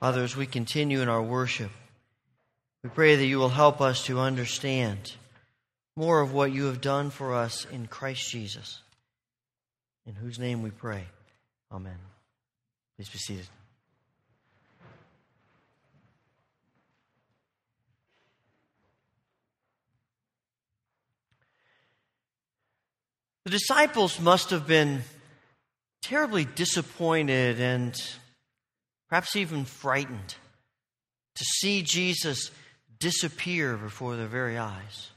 Father, as we continue in our worship, we pray that you will help us to understand more of what you have done for us in Christ Jesus, in whose name we pray. Amen. Please be seated. The disciples must have been terribly disappointed and perhaps even frightened to see Jesus disappear before their very eyes.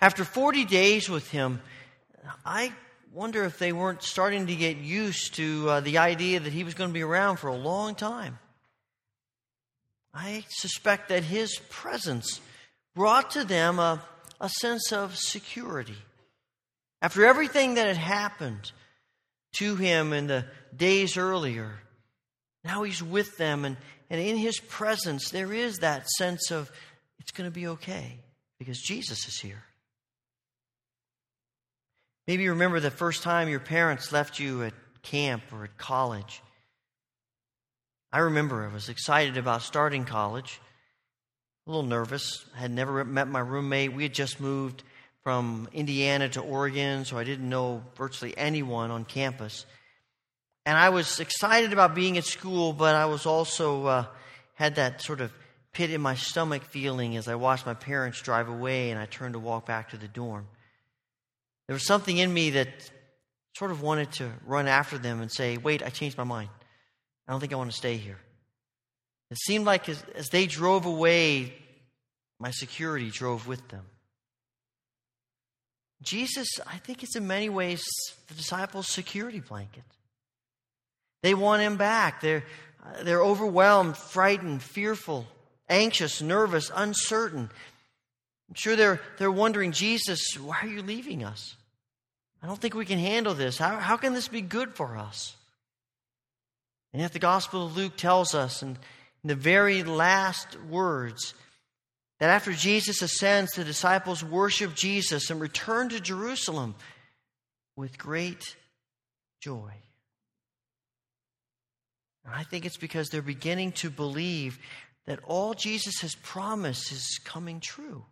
After 40 days with him, I wonder if they weren't starting to get used to uh, the idea that he was going to be around for a long time. I suspect that his presence brought to them a, a sense of security. After everything that had happened to him in the days earlier, now he's with them, and, and in his presence, there is that sense of it's going to be okay because Jesus is here. Maybe you remember the first time your parents left you at camp or at college. I remember I was excited about starting college, a little nervous. I had never met my roommate. We had just moved from Indiana to Oregon, so I didn't know virtually anyone on campus. And I was excited about being at school, but I was also uh, had that sort of pit in my stomach feeling as I watched my parents drive away and I turned to walk back to the dorm. There was something in me that sort of wanted to run after them and say, Wait, I changed my mind. I don't think I want to stay here. It seemed like as, as they drove away, my security drove with them. Jesus, I think it's in many ways the disciples' security blanket. They want him back. They're, uh, they're overwhelmed, frightened, fearful, anxious, nervous, uncertain. I'm sure they're, they're wondering, Jesus, why are you leaving us? I don't think we can handle this. How, how can this be good for us? And yet, the Gospel of Luke tells us in, in the very last words that after Jesus ascends, the disciples worship Jesus and return to Jerusalem with great joy. I think it's because they're beginning to believe that all Jesus has promised is coming true.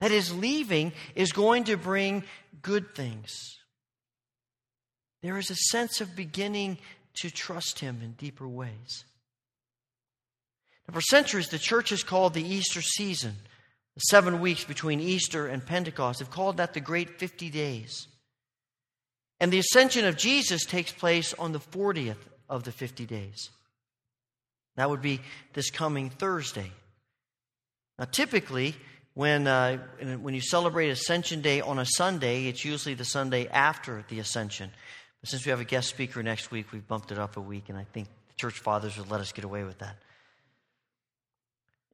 That his leaving is going to bring good things. There is a sense of beginning to trust him in deeper ways. Now, for centuries, the church has called the Easter season, the seven weeks between Easter and Pentecost, they've called that the Great 50 Days. And the ascension of Jesus takes place on the 40th of the 50 days. That would be this coming Thursday. Now, typically, when, uh, when you celebrate Ascension Day on a Sunday, it's usually the Sunday after the Ascension. But since we have a guest speaker next week, we've bumped it up a week, and I think the church fathers would let us get away with that.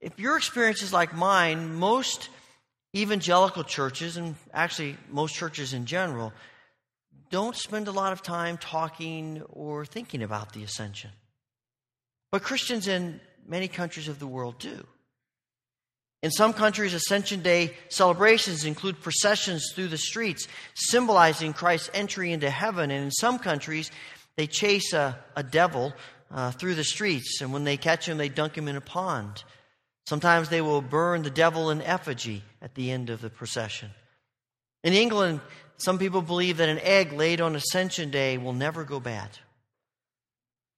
If your experience is like mine, most evangelical churches, and actually most churches in general, don't spend a lot of time talking or thinking about the ascension. But Christians in many countries of the world do. In some countries, Ascension Day celebrations include processions through the streets, symbolizing Christ's entry into heaven. And in some countries, they chase a, a devil uh, through the streets, and when they catch him, they dunk him in a pond. Sometimes they will burn the devil in effigy at the end of the procession. In England, some people believe that an egg laid on Ascension Day will never go bad.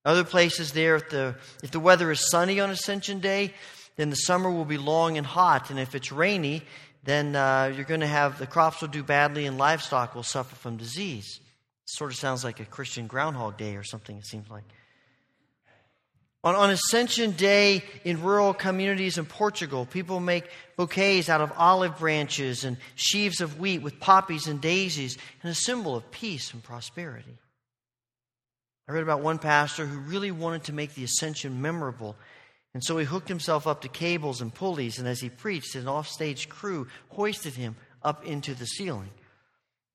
Other places there, if the, if the weather is sunny on Ascension Day, then the summer will be long and hot. And if it's rainy, then uh, you're going to have the crops will do badly and livestock will suffer from disease. Sort of sounds like a Christian Groundhog Day or something, it seems like. On, on Ascension Day in rural communities in Portugal, people make bouquets out of olive branches and sheaves of wheat with poppies and daisies and a symbol of peace and prosperity. I read about one pastor who really wanted to make the ascension memorable, and so he hooked himself up to cables and pulleys, and as he preached, an offstage crew hoisted him up into the ceiling.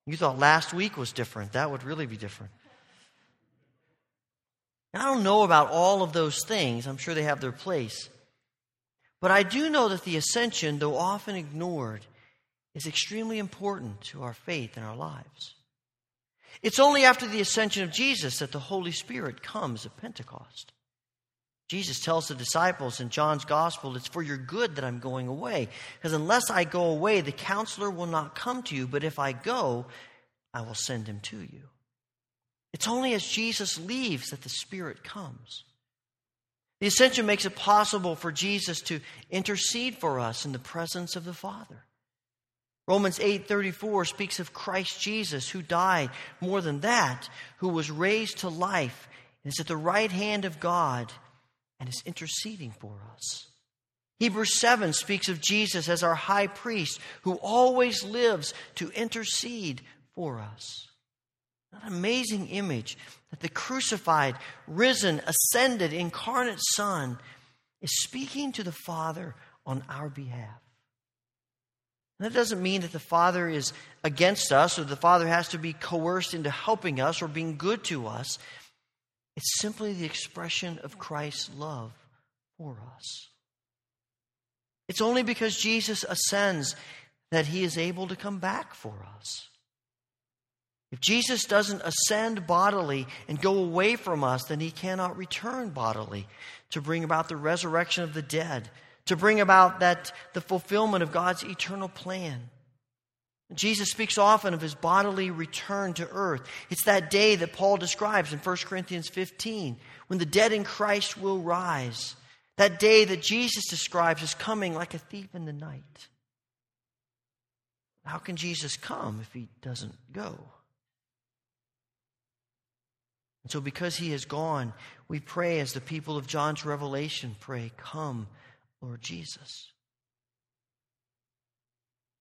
You thought last week was different. That would really be different. I don't know about all of those things. I'm sure they have their place. But I do know that the ascension, though often ignored, is extremely important to our faith and our lives. It's only after the ascension of Jesus that the Holy Spirit comes at Pentecost. Jesus tells the disciples in John's gospel, It's for your good that I'm going away. Because unless I go away, the counselor will not come to you. But if I go, I will send him to you. It's only as Jesus leaves that the Spirit comes. The ascension makes it possible for Jesus to intercede for us in the presence of the Father. Romans 8:34 speaks of Christ Jesus who died, more than that, who was raised to life and is at the right hand of God and is interceding for us. Hebrews 7 speaks of Jesus as our high priest who always lives to intercede for us. An amazing image that the crucified, risen, ascended, incarnate Son is speaking to the Father on our behalf. And that doesn't mean that the Father is against us or the Father has to be coerced into helping us or being good to us. It's simply the expression of Christ's love for us. It's only because Jesus ascends that he is able to come back for us. If Jesus doesn't ascend bodily and go away from us, then he cannot return bodily to bring about the resurrection of the dead, to bring about that the fulfillment of God's eternal plan. Jesus speaks often of his bodily return to earth. It's that day that Paul describes in 1 Corinthians 15, when the dead in Christ will rise. That day that Jesus describes as coming like a thief in the night. How can Jesus come if he doesn't go? And so, because he has gone, we pray as the people of John's Revelation pray, Come, Lord Jesus.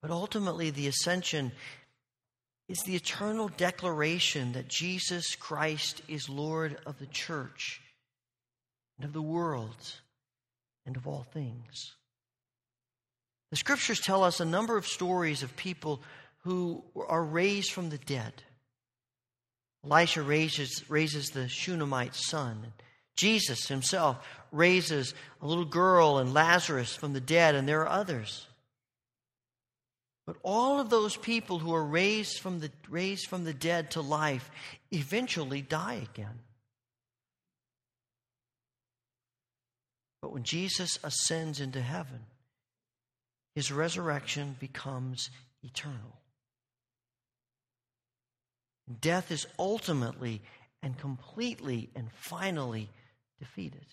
But ultimately, the ascension is the eternal declaration that Jesus Christ is Lord of the church and of the world and of all things. The scriptures tell us a number of stories of people who are raised from the dead. Elisha raises, raises the Shunammite son. Jesus himself raises a little girl and Lazarus from the dead, and there are others. But all of those people who are raised from the, raised from the dead to life eventually die again. But when Jesus ascends into heaven, his resurrection becomes eternal. Death is ultimately and completely and finally defeated.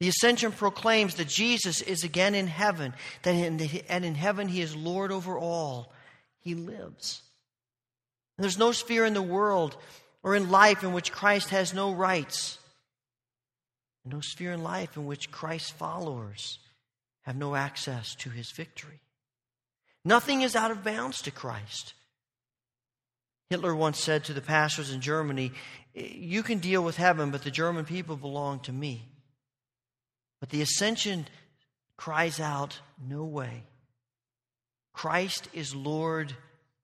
The ascension proclaims that Jesus is again in heaven, that in the, and in heaven he is Lord over all. He lives. And there's no sphere in the world or in life in which Christ has no rights. No sphere in life in which Christ's followers have no access to his victory. Nothing is out of bounds to Christ. Hitler once said to the pastors in Germany, You can deal with heaven, but the German people belong to me. But the ascension cries out, No way. Christ is Lord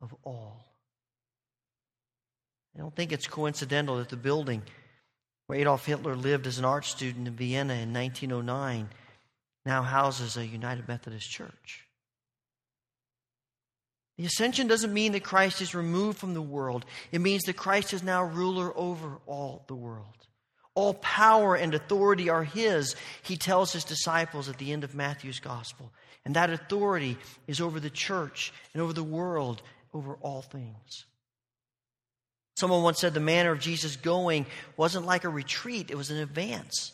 of all. I don't think it's coincidental that the building where Adolf Hitler lived as an art student in Vienna in 1909 now houses a United Methodist Church. The ascension doesn't mean that Christ is removed from the world. It means that Christ is now ruler over all the world. All power and authority are His, He tells His disciples at the end of Matthew's Gospel. And that authority is over the church and over the world, over all things. Someone once said the manner of Jesus going wasn't like a retreat, it was an advance.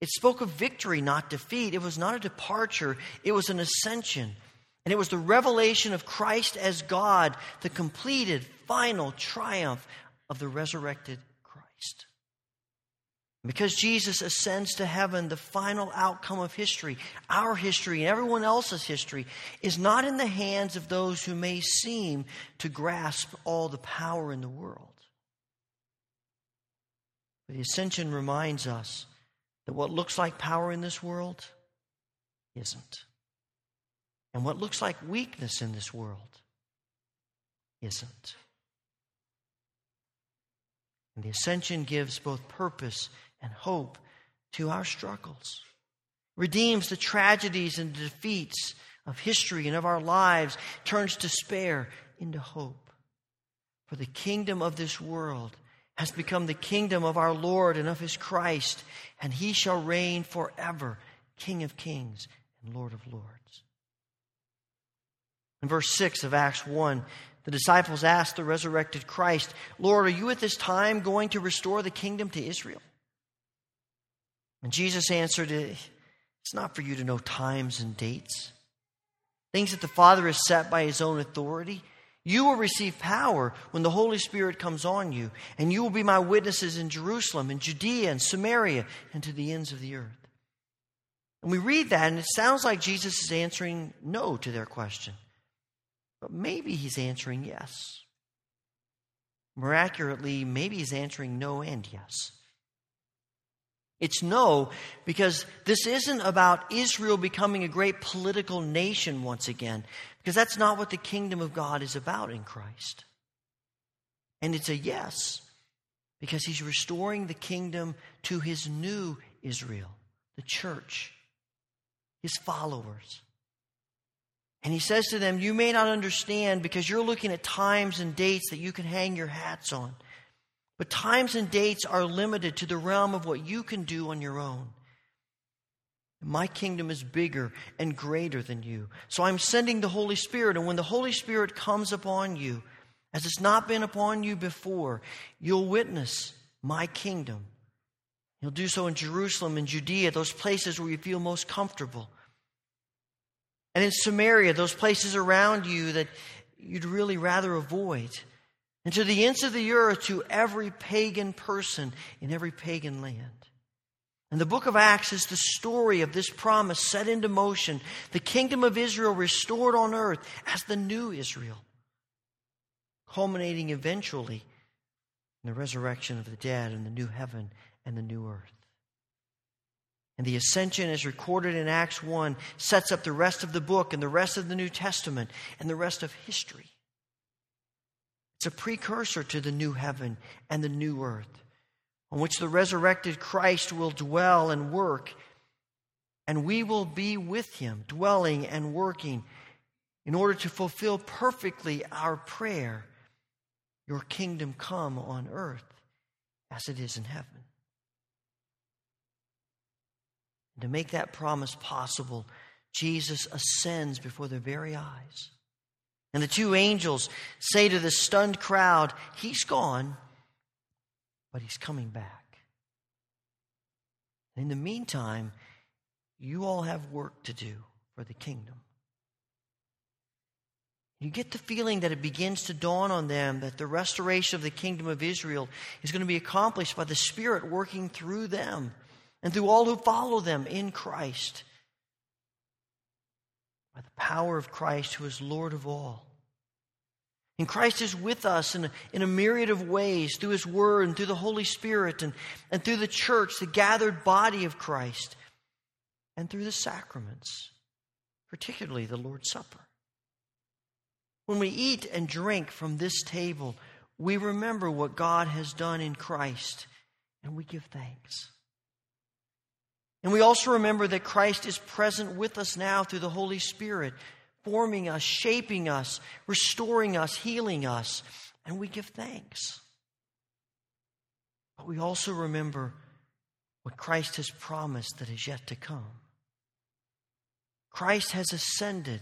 It spoke of victory, not defeat. It was not a departure, it was an ascension. And it was the revelation of Christ as God, the completed, final triumph of the resurrected Christ. Because Jesus ascends to heaven, the final outcome of history, our history and everyone else's history, is not in the hands of those who may seem to grasp all the power in the world. But the ascension reminds us that what looks like power in this world isn't. And what looks like weakness in this world isn't. And the ascension gives both purpose and hope to our struggles, redeems the tragedies and the defeats of history and of our lives, turns despair into hope. For the kingdom of this world has become the kingdom of our Lord and of his Christ, and he shall reign forever, King of kings and Lord of lords. In verse 6 of Acts 1, the disciples asked the resurrected Christ, Lord, are you at this time going to restore the kingdom to Israel? And Jesus answered, It's not for you to know times and dates, things that the Father has set by his own authority. You will receive power when the Holy Spirit comes on you, and you will be my witnesses in Jerusalem, in Judea, and Samaria, and to the ends of the earth. And we read that, and it sounds like Jesus is answering no to their question. But maybe he's answering yes. More accurately, maybe he's answering no and yes. It's no, because this isn't about Israel becoming a great political nation once again, because that's not what the kingdom of God is about in Christ. And it's a yes, because he's restoring the kingdom to his new Israel, the church, his followers. And he says to them, You may not understand because you're looking at times and dates that you can hang your hats on. But times and dates are limited to the realm of what you can do on your own. My kingdom is bigger and greater than you. So I'm sending the Holy Spirit. And when the Holy Spirit comes upon you, as it's not been upon you before, you'll witness my kingdom. You'll do so in Jerusalem and Judea, those places where you feel most comfortable. And in Samaria, those places around you that you'd really rather avoid and to the ends of the earth to every pagan person in every pagan land. And the book of Acts is the story of this promise set into motion, the kingdom of Israel restored on earth as the new Israel, culminating eventually in the resurrection of the dead and the new heaven and the new earth. And the ascension, as recorded in Acts 1, sets up the rest of the book and the rest of the New Testament and the rest of history. It's a precursor to the new heaven and the new earth on which the resurrected Christ will dwell and work, and we will be with him, dwelling and working, in order to fulfill perfectly our prayer Your kingdom come on earth as it is in heaven. And to make that promise possible, Jesus ascends before their very eyes. And the two angels say to the stunned crowd, He's gone, but He's coming back. in the meantime, you all have work to do for the kingdom. You get the feeling that it begins to dawn on them that the restoration of the kingdom of Israel is going to be accomplished by the Spirit working through them and through all who follow them in Christ by the power of Christ, who is Lord of all. And Christ is with us in a, in a myriad of ways through His Word and through the Holy Spirit and, and through the church, the gathered body of Christ, and through the sacraments, particularly the Lord's Supper. When we eat and drink from this table, we remember what God has done in Christ and we give thanks. And we also remember that Christ is present with us now through the Holy Spirit, forming us, shaping us, restoring us, healing us, and we give thanks. But we also remember what Christ has promised that is yet to come. Christ has ascended.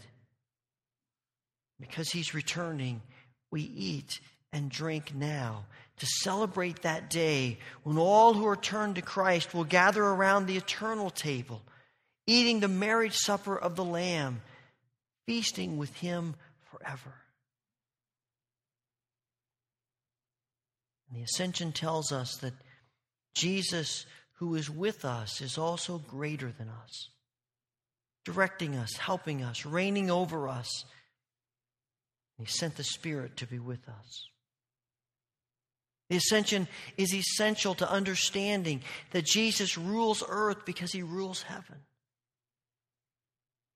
Because he's returning, we eat and drink now to celebrate that day when all who are turned to Christ will gather around the eternal table, eating the marriage supper of the Lamb, feasting with Him forever. And the ascension tells us that Jesus, who is with us, is also greater than us, directing us, helping us, reigning over us. He sent the Spirit to be with us. The ascension is essential to understanding that Jesus rules earth because he rules heaven.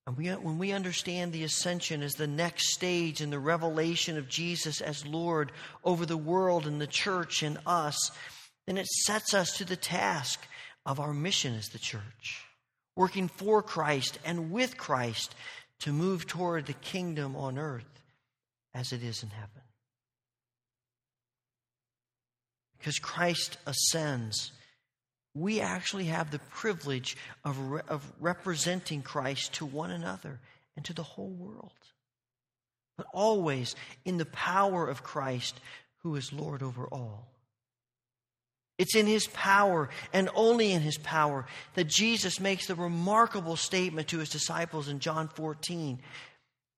And we, when we understand the ascension as the next stage in the revelation of Jesus as Lord over the world and the church and us, then it sets us to the task of our mission as the church, working for Christ and with Christ to move toward the kingdom on earth as it is in heaven. Because Christ ascends, we actually have the privilege of, re- of representing Christ to one another and to the whole world. But always in the power of Christ, who is Lord over all. It's in his power and only in his power that Jesus makes the remarkable statement to his disciples in John 14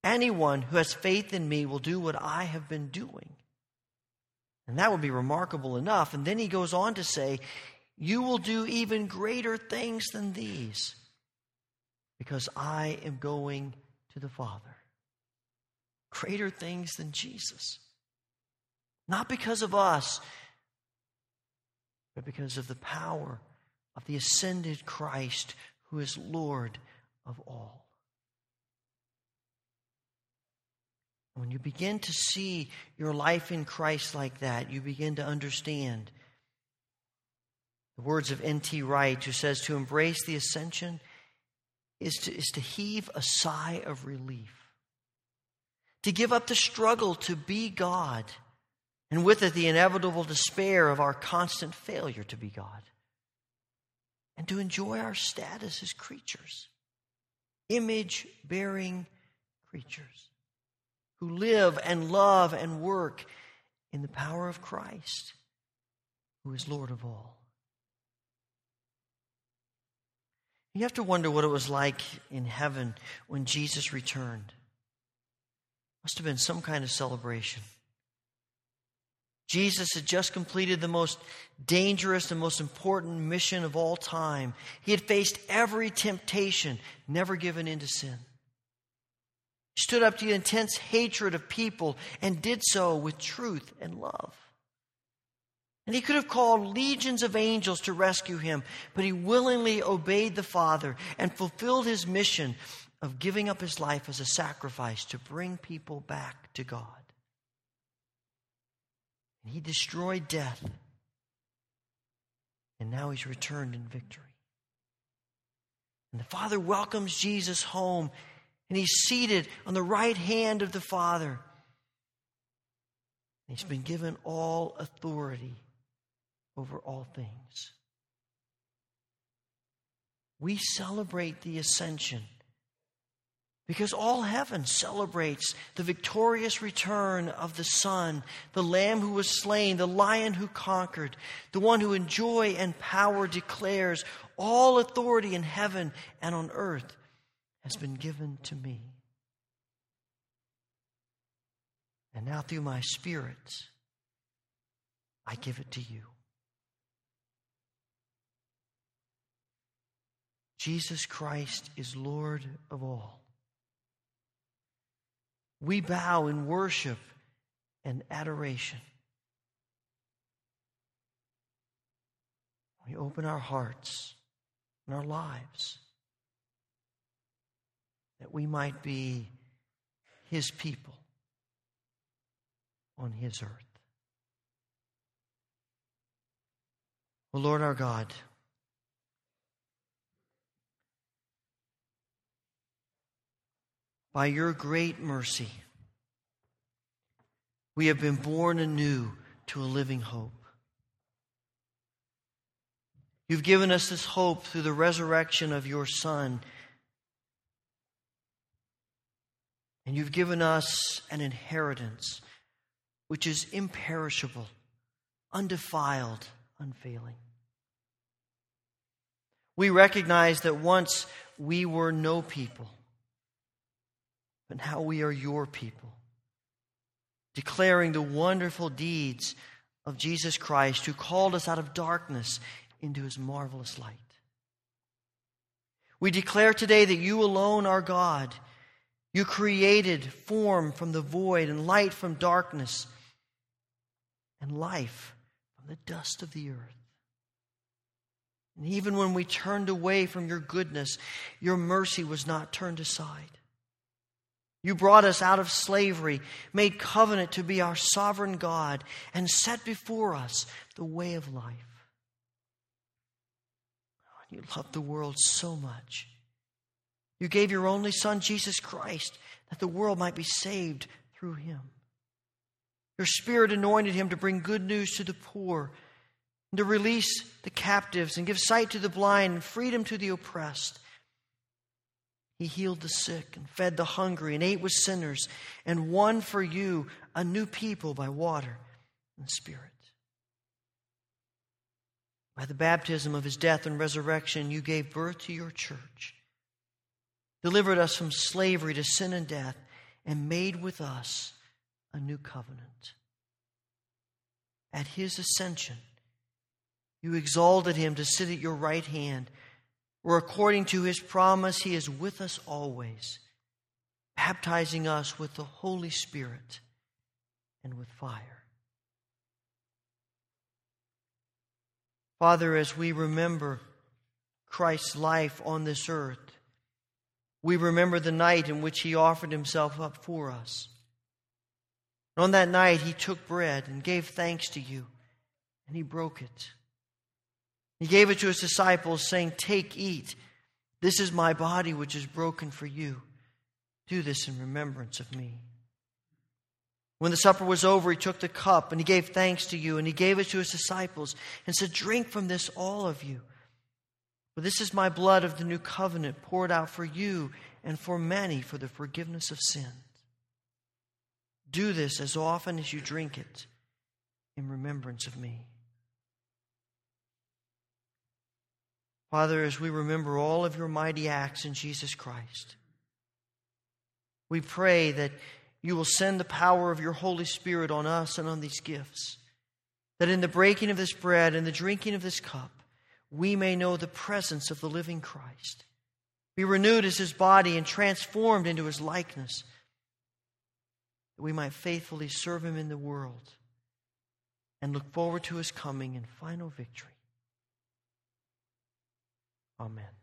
Anyone who has faith in me will do what I have been doing. And that would be remarkable enough. And then he goes on to say, You will do even greater things than these because I am going to the Father. Greater things than Jesus. Not because of us, but because of the power of the ascended Christ who is Lord of all. When you begin to see your life in Christ like that, you begin to understand. The words of N.T. Wright, who says to embrace the ascension is to, is to heave a sigh of relief, to give up the struggle to be God, and with it the inevitable despair of our constant failure to be God, and to enjoy our status as creatures, image bearing creatures who live and love and work in the power of Christ, who is Lord of all. You have to wonder what it was like in heaven when Jesus returned. Must have been some kind of celebration. Jesus had just completed the most dangerous and most important mission of all time. He had faced every temptation, never given in to sin stood up to the intense hatred of people and did so with truth and love. And he could have called legions of angels to rescue him, but he willingly obeyed the Father and fulfilled his mission of giving up his life as a sacrifice to bring people back to God. And he destroyed death, and now he's returned in victory. And the Father welcomes Jesus home and he's seated on the right hand of the Father. He's been given all authority over all things. We celebrate the ascension because all heaven celebrates the victorious return of the Son, the Lamb who was slain, the Lion who conquered, the one who in joy and power declares all authority in heaven and on earth has been given to me. And now, through my Spirit, I give it to you. Jesus Christ is Lord of all. We bow in worship and adoration. We open our hearts and our lives that we might be his people on his earth. O Lord our God, by your great mercy, we have been born anew to a living hope. You've given us this hope through the resurrection of your Son And you've given us an inheritance which is imperishable, undefiled, unfailing. We recognize that once we were no people, but now we are your people, declaring the wonderful deeds of Jesus Christ who called us out of darkness into his marvelous light. We declare today that you alone are God you created form from the void and light from darkness and life from the dust of the earth. And even when we turned away from your goodness, your mercy was not turned aside. You brought us out of slavery, made covenant to be our sovereign God, and set before us the way of life. Oh, you loved the world so much you gave your only Son, Jesus Christ, that the world might be saved through him. Your Spirit anointed him to bring good news to the poor, and to release the captives and give sight to the blind and freedom to the oppressed. He healed the sick and fed the hungry and ate with sinners and won for you a new people by water and spirit. By the baptism of his death and resurrection, you gave birth to your church, delivered us from slavery to sin and death, and made with us a new covenant. At his ascension, you exalted him to sit at your right hand, where according to his promise, he is with us always, baptizing us with the Holy Spirit and with fire. Father, as we remember Christ's life on this earth, we remember the night in which he offered himself up for us. on that night, he took bread and gave thanks to you, and he broke it. He gave it to his disciples, saying, Take, eat. This is my body, which is broken for you. Do this in remembrance of me. When the supper was over, he took the cup and he gave thanks to you and he gave it to his disciples and said, Drink from this, all of you. For this is my blood of the new covenant poured out for you and for many for the forgiveness of sins. Do this as often as you drink it in remembrance of me. Father, as we remember all of your mighty acts in Jesus Christ, we pray that you will send the power of your Holy Spirit on us and on these gifts. That in the breaking of this bread and the drinking of this cup, we may know the presence of the living Christ, be renewed as his body and transformed into his likeness, that we might faithfully serve him in the world and look forward to his coming and final victory. Amen.